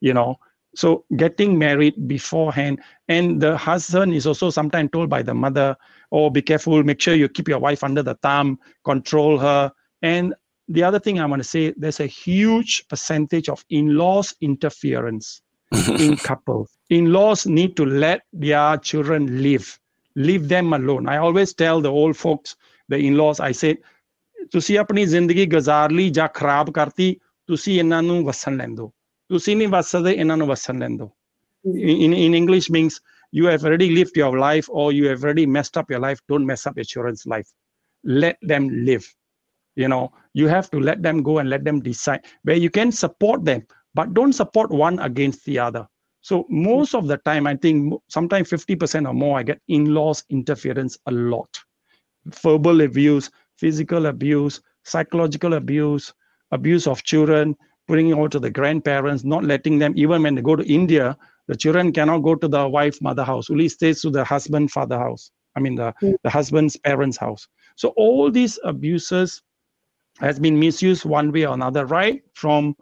you know. So getting married beforehand, and the husband is also sometimes told by the mother, "Oh, be careful. Make sure you keep your wife under the thumb, control her." And the other thing I want to say, there's a huge percentage of in-laws interference [LAUGHS] in couples In-laws need to let their children live, leave them alone. I always tell the old folks, the in-laws, I said, ਤੁਸੀਂ ਆਪਣੀ ਜ਼ਿੰਦਗੀ ਗੁਜ਼ਾਰ ਲਈ ਜਾਂ ਖਰਾਬ ਕਰਤੀ ਤੁਸੀਂ ਇਹਨਾਂ ਨੂੰ ਵਸਣ ਲੈਂਦੋ ਤੁਸੀਂ ਨਹੀਂ ਵਸ ਸਕਦੇ ਇਹਨਾਂ ਨੂੰ ਵਸਣ ਲੈਂਦੋ in, in english means you have already lived your life or you have already messed up your life don't mess up your children's life let them live you know you have to let them go and let them decide where you can support them but don't support one against the other so most of the time i think sometimes 50% or more i get in-laws interference a lot. Verbal abuse physical abuse psychological abuse abuse of children bringing out to the grandparents not letting them even when they go to india the children cannot go to the wife mother house only stays to the husband father house i mean the, hmm. the husband's parents house. So all these abuses has been misused one way or another, right from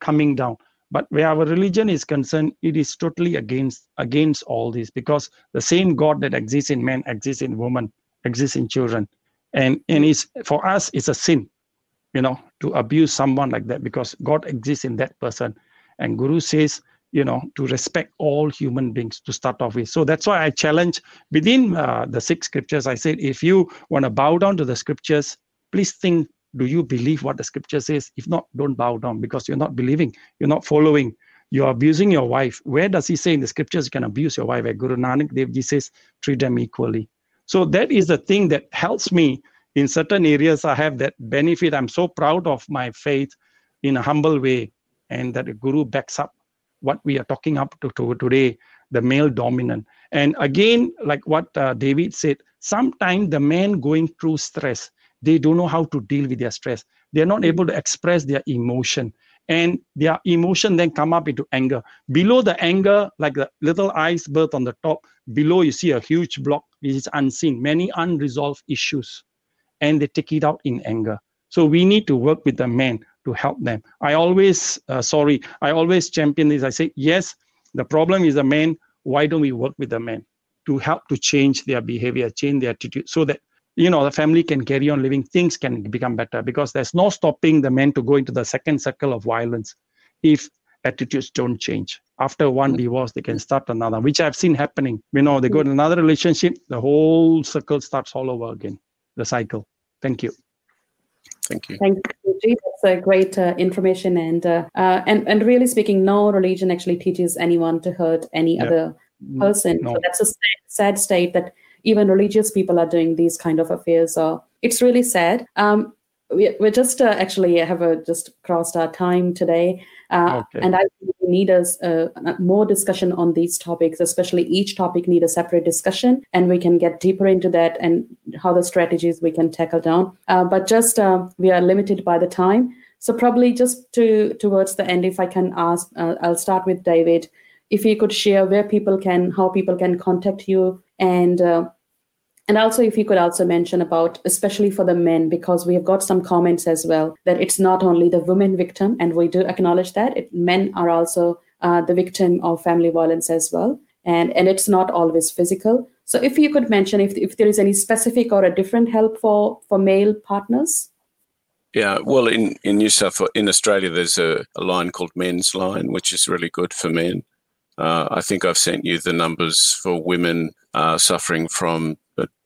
coming down. But where our religion is concerned, it is totally against against all this because the same God that exists in men exists in woman, exists in children, and and is for us it's a sin, you know, to abuse someone like that because God exists in that person, and Guru says you know to respect all human beings to start off with. So that's why i challenge within uh, the Sikh scriptures i said if you want to bow down to the scriptures please think do you believe what the scripture says? If not don't bow down because you're not believing. You're not following. You're abusing your wife. Where does he say in the scriptures you can abuse your wife? Where guru nanak dev ji says treat them equally. So that is the thing that helps me in certain areas. I have that benefit. I'm so proud of my faith in a humble way and that the guru backs up what we are talking up to, to today the male dominant. And again like what uh, david said sometimes the man going through stress they don't know how to deal with their stress. They're not able to express their emotion. And their emotion then come up into anger. Below the anger like the little iceberg on the top below you see a huge block which is unseen. Many unresolved issues. And they take it out in anger. So we need to work with the men to help them. I always uh, sorry i always champion this. I say yes the problem is the men why don't we work with the men to help to change their behavior change their attitude so that you know the family can carry on living things can become better because there's no stopping the men to go into the second circle of violence if attitudes don't change after one Mm. divorce they can start another which i've seen happening you know they go in another relationship the whole circle starts all over again the cycle thank you Thank you. Thank you, G. That's a great uh, information, and uh, uh, and and really speaking, no religion actually teaches anyone to hurt any Yeah. other person. no. So that's a sad, sad state that even religious people are doing these kind of affairs. So it's really sad. Um, we, we're just uh, actually have a, just crossed our time today, uh, Okay. and I think we need us uh, more discussion on these topics. Especially each topic need a separate discussion, and we can get deeper into that and how the strategies we can tackle down. Uh, but just uh, we are limited by the time. So probably just to towards the end, if I can ask, uh, I'll start with David. If you could share where people can, how people can contact you, and uh, and also if you could also mention about, especially for the men, because we have got some comments as well that it's not only the women victim, and we do acknowledge that it, men are also uh, the victim of family violence as well, and and it's not always physical. So if you could mention if if there is any specific or a different help for for male partners. Yeah, well, in, in New South in Australia, there's a, a line called Men's Line, which is really good for men. Uh, I think I've sent you the numbers for women uh, suffering from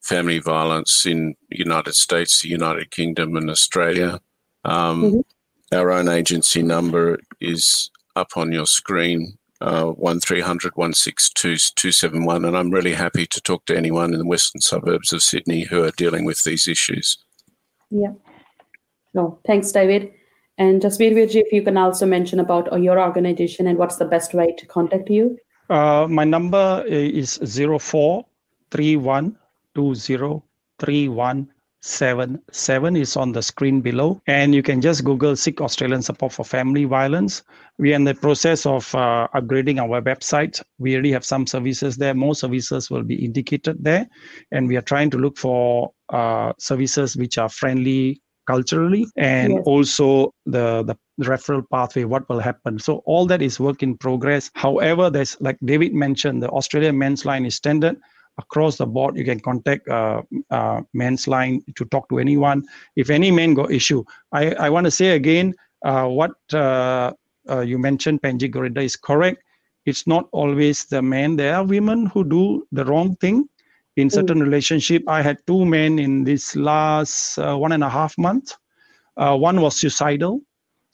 family violence in United States, the United Kingdom, and Australia. Um, Mhm. Our own agency number is up on your screen, uh, one 271 and I'm really happy to talk to anyone in the western suburbs of Sydney who are dealing with these issues. Yeah. No, thanks, David. And Jasbir Virji, if you can also mention about uh, your organization and what's the best way to contact you. uh, my number is 877 is on the screen below. And you can just Google Sikh Australian Support for Family Violence. We are in the process of uh, upgrading our website. We already have some services there. More services will be indicated there. And we are trying to look for uh, services which are friendly culturally and yes. also the, the referral pathway, what will happen. So all that is work in progress. However, there's like David mentioned, the Australian men's line is standard across the board you can contact uh, uh, men's line to talk to anyone if any men got issue i, I want to say again uh, what uh, uh, you mentioned penji Gurinder is correct it's not always the men there are women who do the wrong thing in mm. certain mm. relationship i had two men in this last uh, one and a half months one was suicidal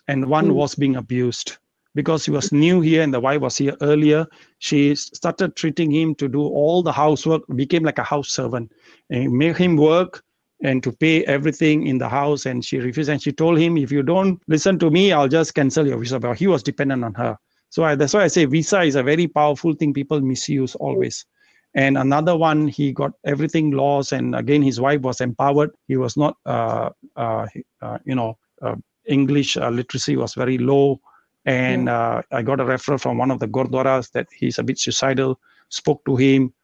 and one mm. was being abused because he was new here and the wife was here earlier she started treating him to do all the housework became like a house servant. And made him work and to pay everything in the house and she refused and she told him if you don't listen to me i'll just cancel your visa. But he was dependent on her. So I, that's why i say visa is a very powerful thing people misuse always. And another one he got everything lost and again his wife was empowered. He was not uh, uh, uh, you know uh, english uh, literacy was very low and uh, I got a referral from one of the gurdwaras that he's a bit suicidal. Spoke to him,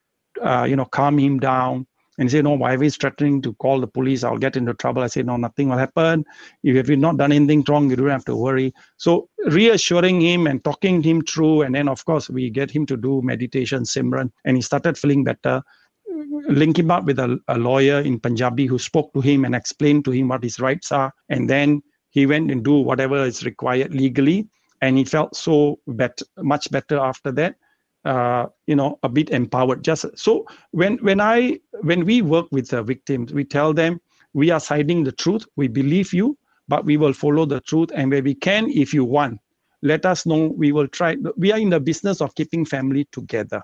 uh, you know, calm him down, and he said, "No, why is threatening to call the police? I'll get into trouble." I said, "No, nothing will happen. If you've not done anything wrong, you don't have to worry." So reassuring him and talking him through, and then of course we get him to do meditation, Simran, and he started feeling better. Link him up with a, a lawyer in Punjabi who spoke to him and explained to him what his rights are, and then he went and do whatever is required legally and he felt so better, much better after that. Uh, you know, a bit empowered. Just so when when I when we work with the victims, we tell them we are siding the truth. We believe you, but we will follow the truth, and where we can, if you want, let us know. We will try. We are in the business of keeping family together.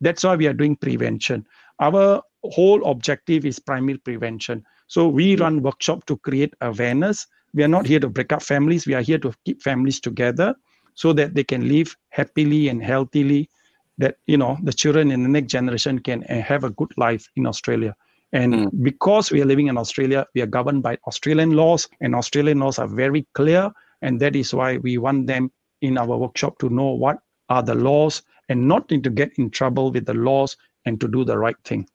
That's why we are doing prevention. Our whole objective is primary prevention. So we run workshop to create awareness we are not here to break up families. We are here to keep families together so that they can live happily and healthily that you know the children in the next generation can uh, have a good life in australia. And mm. because we are living in australia we are governed by australian laws and australian laws are very clear and that is why we want them in our workshop to know what are the laws and not to get in trouble with the laws and to do the right thing.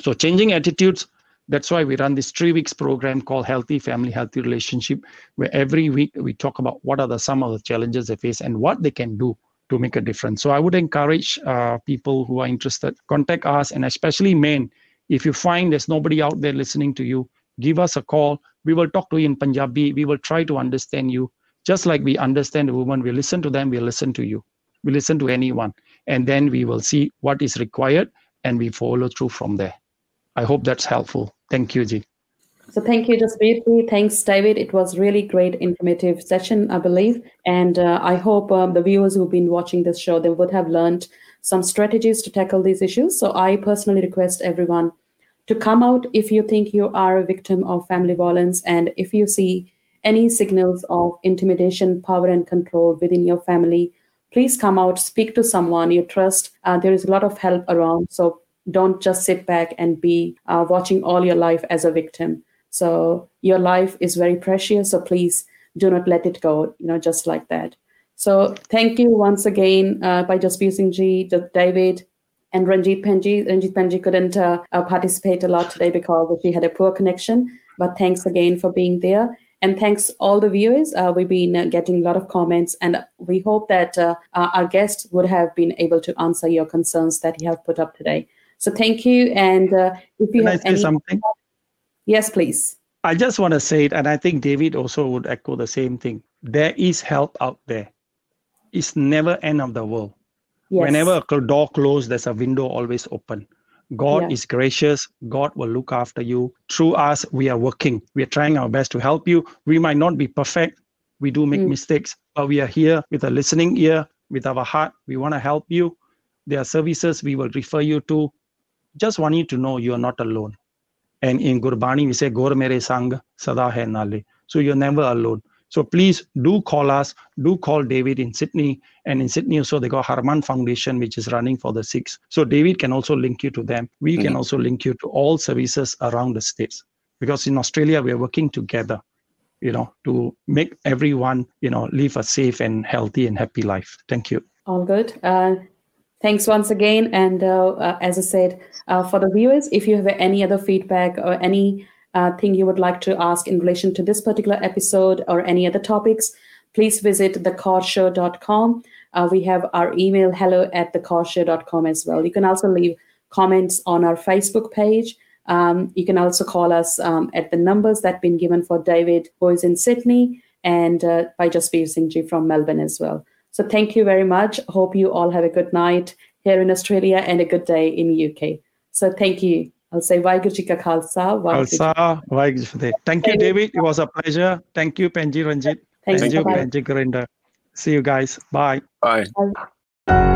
So changing attitudes that's why we run this three weeks program called Healthy Family, Healthy Relationship, where every week we talk about what are the some of the challenges they face and what they can do to make a difference. So I would encourage uh, people who are interested, contact us, and especially men. If you find there's nobody out there listening to you, give us a call. We will talk to you in Punjabi. We will try to understand you. Just like we understand the woman, we listen to them, we listen to you. We listen to anyone. And then we will see what is required and we follow through from there. I hope that's helpful. Thank you, Ji. So thank you, briefly. Thanks, David. It was really great, informative session, I believe, and uh, I hope um, the viewers who've been watching this show they would have learned some strategies to tackle these issues. So I personally request everyone to come out if you think you are a victim of family violence, and if you see any signals of intimidation, power, and control within your family, please come out, speak to someone you trust. Uh, there is a lot of help around. So don't just sit back and be uh, watching all your life as a victim so your life is very precious so please do not let it go you know just like that so thank you once again uh, by Jasbir Singh ji, David, and Ranjit Penji. Ranjit Penji couldn't uh, uh, participate a lot today because she had a poor connection. But thanks again for being there. And thanks all the viewers. Uh, we've been uh, getting a lot of comments, and we hope that uh, our guest would have been able to answer your concerns that you have put up today. So thank you. And uh, if you Can have I any something, yes, please. I just want to say it, and I think David also would echo the same thing. There is help out there. It's never end of the world. Yes. Whenever a door closed, there's a window always open. God yeah. is gracious. God will look after you. Through us, we are working. We are trying our best to help you. We might not be perfect. We do make mm. mistakes, but we are here with a listening ear, with our heart. We want to help you. There are services we will refer you to just want you to know you are not alone. And in Gurbani, we say, Gur mere sang sada hai nale. So you're never alone. So please do call us, do call David in Sydney. And in Sydney also, they got Harman Foundation, which is running for the Sikhs. So David can also link you to them. We mm-hmm. can also link you to all services around the states. because in Australia we are working together, you know, to make everyone, you know, live a safe and healthy and happy life. Thank you. All good. Uh, thanks once again. And uh, uh, as I said, uh, for the viewers, if you have any other feedback or any uh, thing you would like to ask in relation to this particular episode or any other topics, please visit thecoreshow.com. Uh, we have our email hello at thecoreshow.com as well. You can also leave comments on our Facebook page. Um, you can also call us um, at the numbers that have been given for David, who is in Sydney, and uh, by Jasbir Singh Ji from Melbourne as well. So thank you very much. Hope you all have a good night here in Australia and a good day in UK. So thank you. I'll say Waheguru Ji Ka Khalsa. Khalsa, Waheguru Thank you, David. It was a pleasure. Thank you, Penji Ranjit. Thank, Thank you, Bye-bye. Penji Gurinder. See you guys. Bye. Bye. Bye.